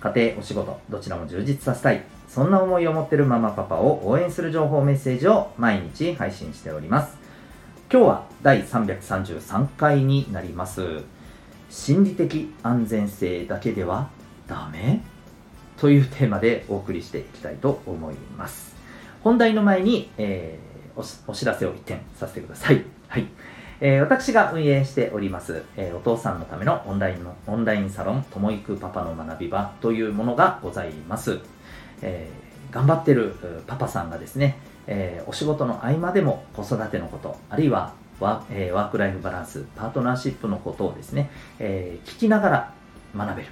家庭、お仕事、どちらも充実させたい、そんな思いを持っているママパパを応援する情報メッセージを毎日配信しております。今日は第333回になります。心理的安全性だけではダメ？というテーマでお送りしていきたいと思います。本題の前に、えーお知らせを一点させてください。はい。えー、私が運営しております、えー、お父さんのためのオンラインのオンラインサロン、ともいくパパの学び場というものがございます。えー、頑張ってるパパさんがですね、えお仕事の合間でも子育てのこと、あるいはワ,、えワークライフバランス、パートナーシップのことをですね、え聞きながら学べる。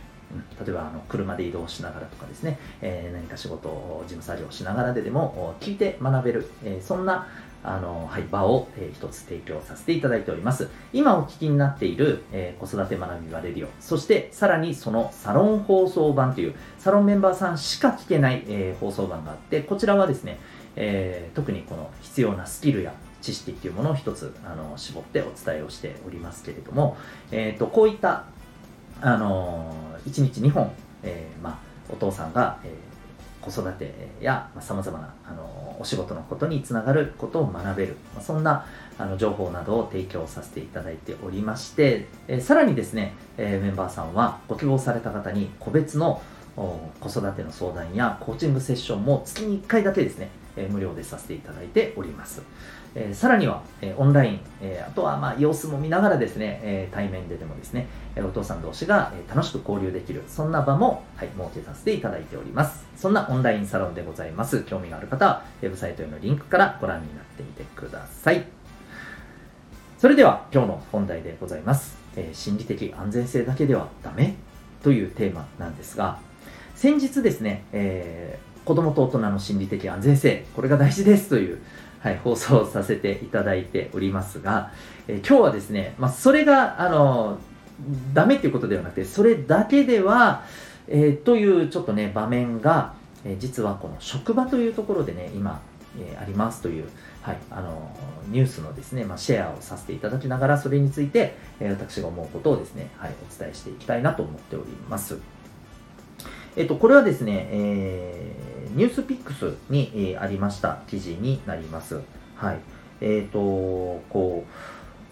例えばあの車で移動しながらとかですね、えー、何か仕事を事務作業しながらででも聞いて学べる、えー、そんなあの、はい、場を、えー、一つ提供させていただいております。今お聞きになっている、えー、子育て学びバレリオ、そしてさらにそのサロン放送版という、サロンメンバーさんしか聞けない、えー、放送版があって、こちらはですね、えー、特にこの必要なスキルや知識っていうものを一つあの絞ってお伝えをしておりますけれども、えーとこういったあの1日2本、えー、まあ、お父さんが、えー、子育てやさまざ、まな、あのお仕事のことにつながることを学べる、ま、そんなあの情報などを提供させていただいておりまして、え、さらにですね、えメンバーさんはご希望された方に個別の子育ての相談やコーチングセッションも月に1回だけですね、え無料でさせていただいております。え、さらには、え、オンライン、え、あとはま様子も見ながらですね、え対面ででもですね、えお父さん同士が、え楽しく交流できる、そんな場も、はい、設けさせていただいております。そんなオンラインサロンでございます。興味がある方は、ウェブサイトへのリンクからご覧になってみてください。それでは、今日の本題でございます。え心理的安全性だけではダメというテーマなんですが、先日ですね、えー、子供と大人の心理的安全性、これが大事ですというはい、放送させていただいておりますが、えー、今日はですね、まあ、それが、あの、ダメっていうことではなくて、それだけでは、えー、というちょっとね、場面が、え、実はこの職場というところでね、今、え、ありますという、はい、あの、ニュースのですね、まあ、シェアをさせていただきながら、それについて、え、私が思うことをですね、はい、お伝えしていきたいなと思っております。えっと、これはですね、えー、ニュースピックスに、えー、ありました記事になります。はい。えっ、ー、と、こ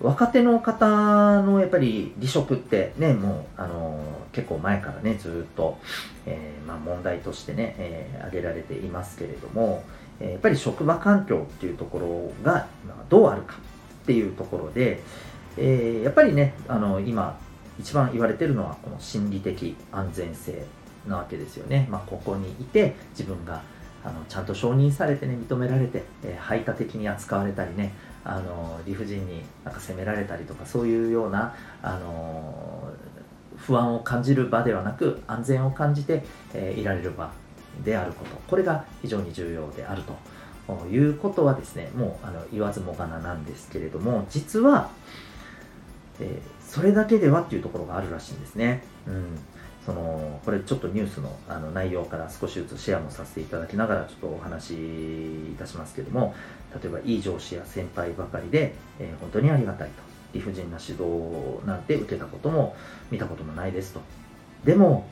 う、若手の方のやっぱり離職ってね、もう、あの結構前からね、ずっと、えー、まあ、問題としてね、えー、挙げられていますけれども、えやっぱり職場環境っていうところがどうあるかっていうところで、えやっぱりね、あの今、一番言われてるのはこの心理的安全性なわけですよね。まあ、ここにいて自分があのちゃんと承認されてね認められて、えー、排他的に扱われたりねあの理不尽になんか責められたりとかそういうようなあの不安を感じる場ではなく安全を感じて、えー、いられる場であることこれが非常に重要であるということはですねもうあの言わずもがななんですけれども実は、えー、それだけではっていうところがあるらしいんですね。うんそのこれちょっとニュースのあの内容から少しずつシェアもさせていただきながらちょっとお話しいたしますけども例えばいい上司や先輩ばかりで、えー、本当にありがたいと。理不尽な指導なんて受けたことも見たこともないですと。でも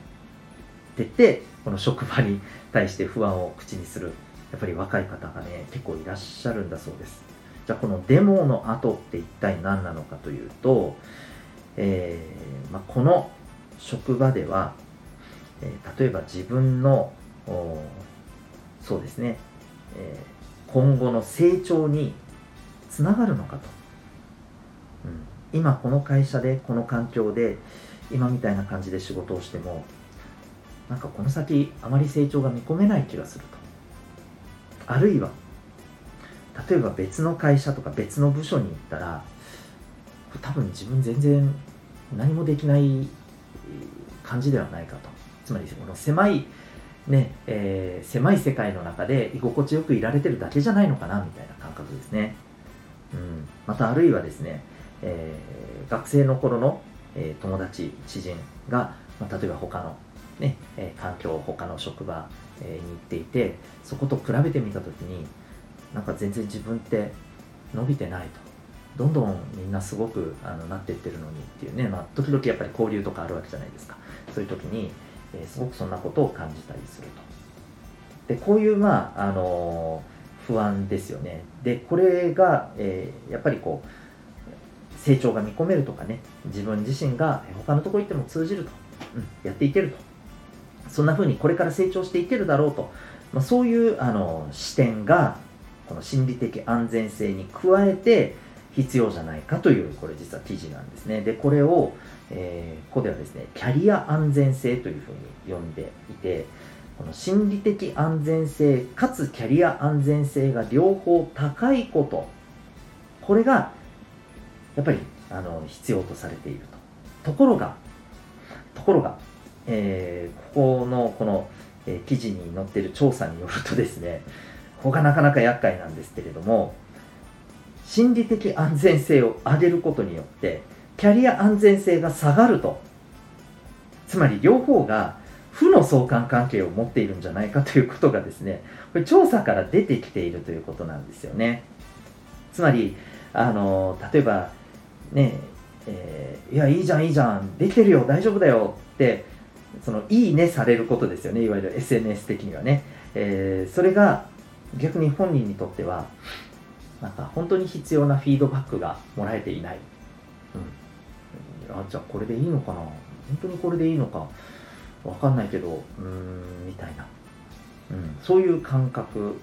って言ってこの職場に対して不安を口にするやっぱり若い方がね結構いらっしゃるんだそうです。じゃあこのデモの後って一体何なのかというと、えーまあ、この職場では、えー、例えば自分のそうですね、えー、今後の成長につながるのかと、うん、今この会社でこの環境で今みたいな感じで仕事をしてもなんかこの先あまり成長が見込めない気がすると。あるいは例えば別の会社とか別の部署に行ったら多分自分全然何もできない感じではないかと。つまりこの狭いねえー、狭い世界の中で居心地よくいられてるだけじゃないのかなみたいな感覚ですね、うん、またあるいはですね、えー、学生の頃の、えー、友達知人が、まあ、例えば他の、ねえ、環境他の職場、えに行っていてそこと比べてみた時になんか全然自分って伸びてないと。どんどんみんなすごくあのなっていってるのにっていうね、まあ、時々やっぱり交流とかあるわけじゃないですか。そういう時に、えー、すごくそんなことを感じたりすると。でこういうまああのー、不安ですよね。でこれが、えー、やっぱりこう成長が見込めるとかね自分自身が他のところ行っても通じると、うん、やっていけると。そんな風にこれから成長していけるだろうと、まあ、そういうあの視点がこの心理的安全性に加えて必要じゃないかというこれ実は記事なんですね。でこれを、えー、ここではですねキャリア安全性というふうに呼んでいてこの心理的安全性かつキャリア安全性が両方高いことこれがやっぱりあの必要とされていると。ところがところが、えー、ここのこの、えー、記事に載っている調査によるとですねここがなかなか厄介なんですけれども心理的安全性を上げることによってキャリア安全性が下がると。つまり両方が負の相関関係を持っているんじゃないかということがですねこれ調査から出てきているということなんですよね。つまりあの例えばねえー、いやいいじゃんいいじゃんできてるよ大丈夫だよってそのいいねされることですよね。いわゆる SNS 的にはね、えー、それが逆に本人にとってはなんか本当に必要なフィードバックがもらえていない、うん、あじゃあこれでいいのかな？本当にこれでいいのか？わかんないけどうーんみたいな、うん、そういう感覚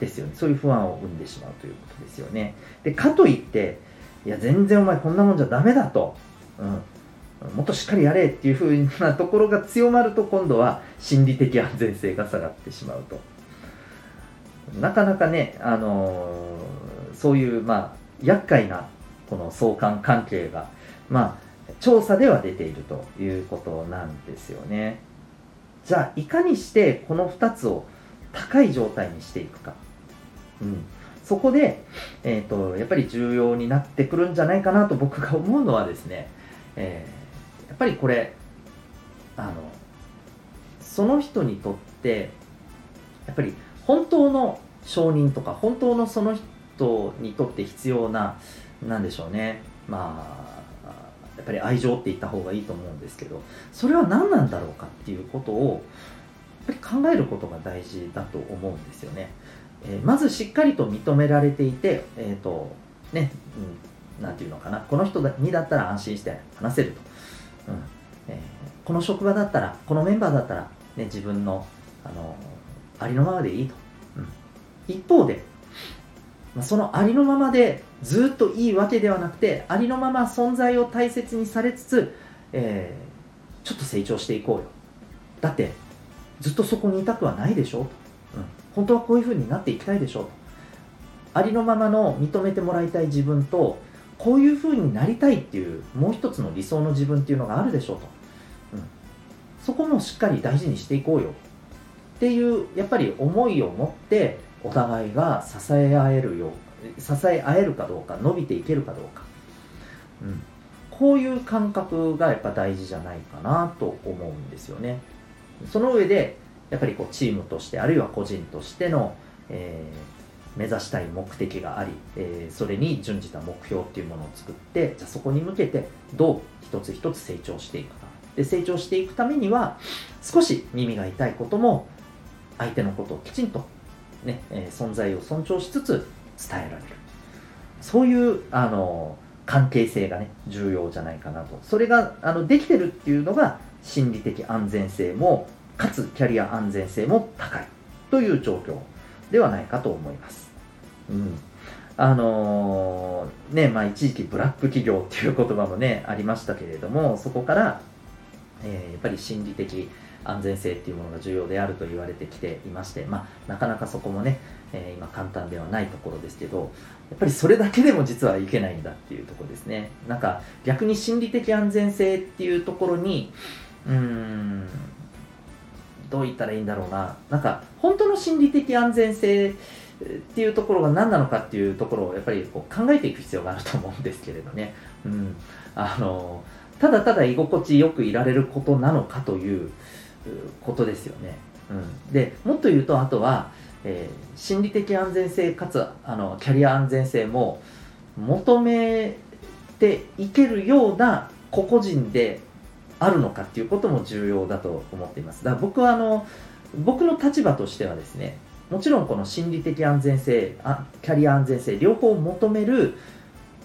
ですよね。そういう不安を生んでしまうということですよね。でかといっていや全然お前こんなもんじゃダメだと、うん、もっとしっかりやれっていうふうなところが強まると今度は心理的安全性が下がってしまうと。なかなかね、あのー、そういう、まあ、厄介なこの相関関係が、まあ、調査では出ているということなんですよね。じゃあ、いかにしてこの2つを高い状態にしていくか。うん、そこで、えーと、やっぱり重要になってくるんじゃないかなと僕が思うのはですね、えー、やっぱりこれあのその人にとってやっぱり本当の承認とか本当のその人にとって必要な何でしょうね。まあやっぱり愛情って言った方がいいと思うんですけどそれは何なんだろうかっていうことをやっぱり考えることが大事だと思うんですよね、えー、まずしっかりと認められていてえっ、ー、とね、うん、なんていうのかな。この人にだったら安心して話せると、うん。えー、この職場だったらこのメンバーだったら、ね、自分のあのありのままでいいと、うん、一方で、まあ、そのありのままでずっといいわけではなくてありのまま存在を大切にされつつ、えー、ちょっと成長していこうよ。だってずっとそこにいたくはないでしょ？と、うん、本当はこういうふうになっていきたいでしょ？とありのままの認めてもらいたい自分とこういうふうになりたいっていうもう一つの理想の自分っていうのがあるでしょうと、うん、そこもしっかり大事にしていこうよ。っていうやっぱり思いを持ってお互いが支え合えるよう支え合えるかどうか伸びていけるかどうか、うん、こういう感覚がやっぱ大事じゃないかなと思うんですよね。その上でやっぱりこうチームとしてあるいは個人としての、えー、目指したい目的があり、えー、それに準じた目標っていうものを作ってじゃあそこに向けてどう一つ一つ成長していくか。で成長していくためには少し耳が痛いことも相手のことをきちんと、ねえ、存在を尊重しつつ伝えられる。そういうあの関係性がね重要じゃないかなと。それがあのできてるっていうのが心理的安全性もかつキャリア安全性も高い。という状況ではないかと思います。うん。あのー、ねまあ、一時期ブラック企業っていう言葉もねありましたけれどもそこから、えー、やっぱり心理的安全性っていうものが重要であると言われてきていまして、まあ、なかなかそこもね、えー、今簡単ではないところですけどやっぱりそれだけでも実はいけないんだっていうとこですね。なんか逆に心理的安全性っていうところにうーんどう言ったらいいんだろうな。なんか本当の心理的安全性っていうところが何なのかっていうところをやっぱりこう考えていく必要があると思うんですけれどね、うん、あのただただ居心地よくいられることなのかということですよね、うん、でもっと言うとあとは、えー、心理的安全性かつあのキャリア安全性も求めていけるような個々人であるのかっていうことも重要だと思っています。だから僕はあの僕の立場としてはですねもちろんこの心理的安全性あキャリア安全性両方求める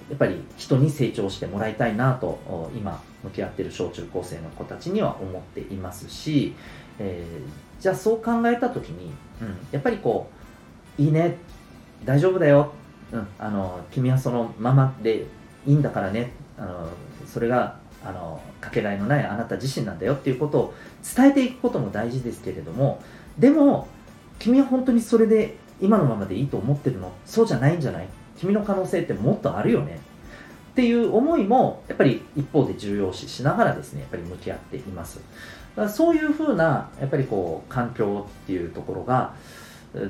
やっぱり人に成長してもらいたいなと今向き合っている小中高生の子たちには思っていますし、えー、じゃあそう考えた時に、うん、やっぱりこういいね大丈夫だよ、うん、あの君はそのままでいいんだからねあのそれがあのかけがえのないあなた自身なんだよっていうことを伝えていくことも大事ですけれどもでも君は本当にそれで今のままでいいと思ってるの？そうじゃないんじゃない？君の可能性ってもっとあるよね。っていう思いもやっぱり一方で重要視しながらですねやっぱり向き合っています。だからそういうふうなやっぱりこう環境っていうところが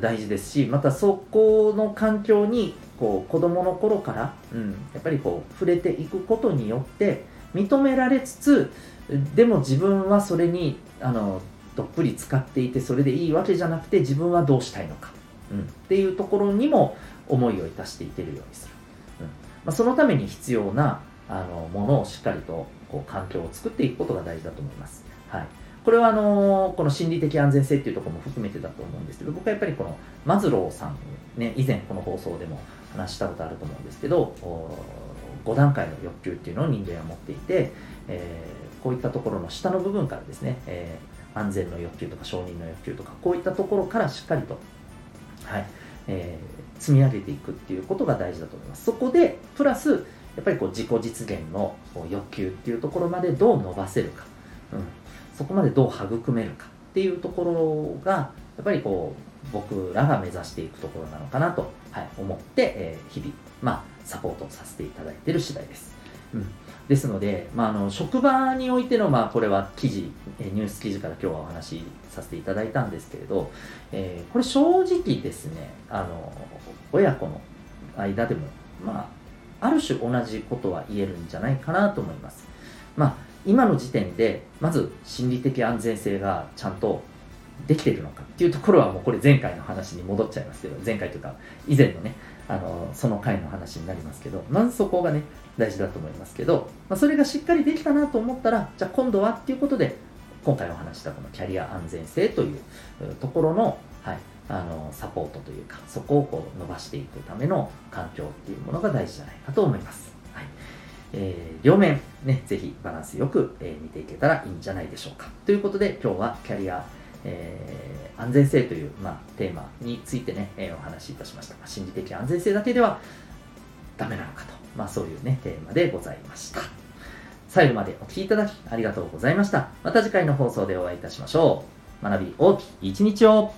大事ですしまたそこの環境にこう子供の頃から、うん、やっぱりこう触れていくことによって認められつつでも自分はそれにあのどっぷり使っていてそれでいいわけじゃなくて自分はどうしたいのか、うん、っていうところにも思いをいたしていけるようにする、うん。まあ、そのために必要なあのものをしっかりとこう環境を作っていくことが大事だと思います、はい、これはあのこの心理的安全性っていうところも含めてだと思うんですけど僕はやっぱりこのマズローさんね以前この放送でも話したことあると思うんですけど5段階の欲求っていうのを人間は持っていて、えー、こういったところの下の部分からですね、えー、安全の欲求とか承認の欲求とかこういったところからしっかりと、はい。えー、積み上げていくっていうことが大事だと思います。そこでプラスやっぱりこう自己実現の欲求っていうところまでどう伸ばせるか、うん、そこまでどう育めるかっていうところがやっぱりこう僕らが目指していくところなのかなと、はい、思って、えー、日々、まあ、サポートさせていただいている次第です。うん、ですので、まあ、あの職場においての、まあ、これは記事、ニュース記事から今日はお話しさせていただいたんですけれど、えー、これ正直ですね、あの親子の間でも、まあ、ある種同じことは言えるんじゃないかなと思います。まあ、今の時点で、まず心理的安全性がちゃんとできてるのかっていうところはもうこれ前回の話に戻っちゃいますけど、前回というか以前のね、あのその回の話になりますけどまずそこがね大事だと思いますけど、まあ、それがしっかりできたなと思ったらじゃあ今度はっていうことで今回お話したこのキャリア安全性というところの,、はい、あのサポートというかそこをこう伸ばしていくための環境っていうものが大事じゃないかと思います。はいえー、両面、ね、ぜひバランスよく、えー、見ていけたらいいんじゃないでしょうか。ということで今日はキャリアえー、安全性という、まあ、テーマについてね、えー、お話しいたしました。心理的安全性だけではダメなのかと、まあ、そういうね、テーマでございました。最後までお聴きいただきありがとうございました。また次回の放送でお会いいたしましょう。学び大きい一日を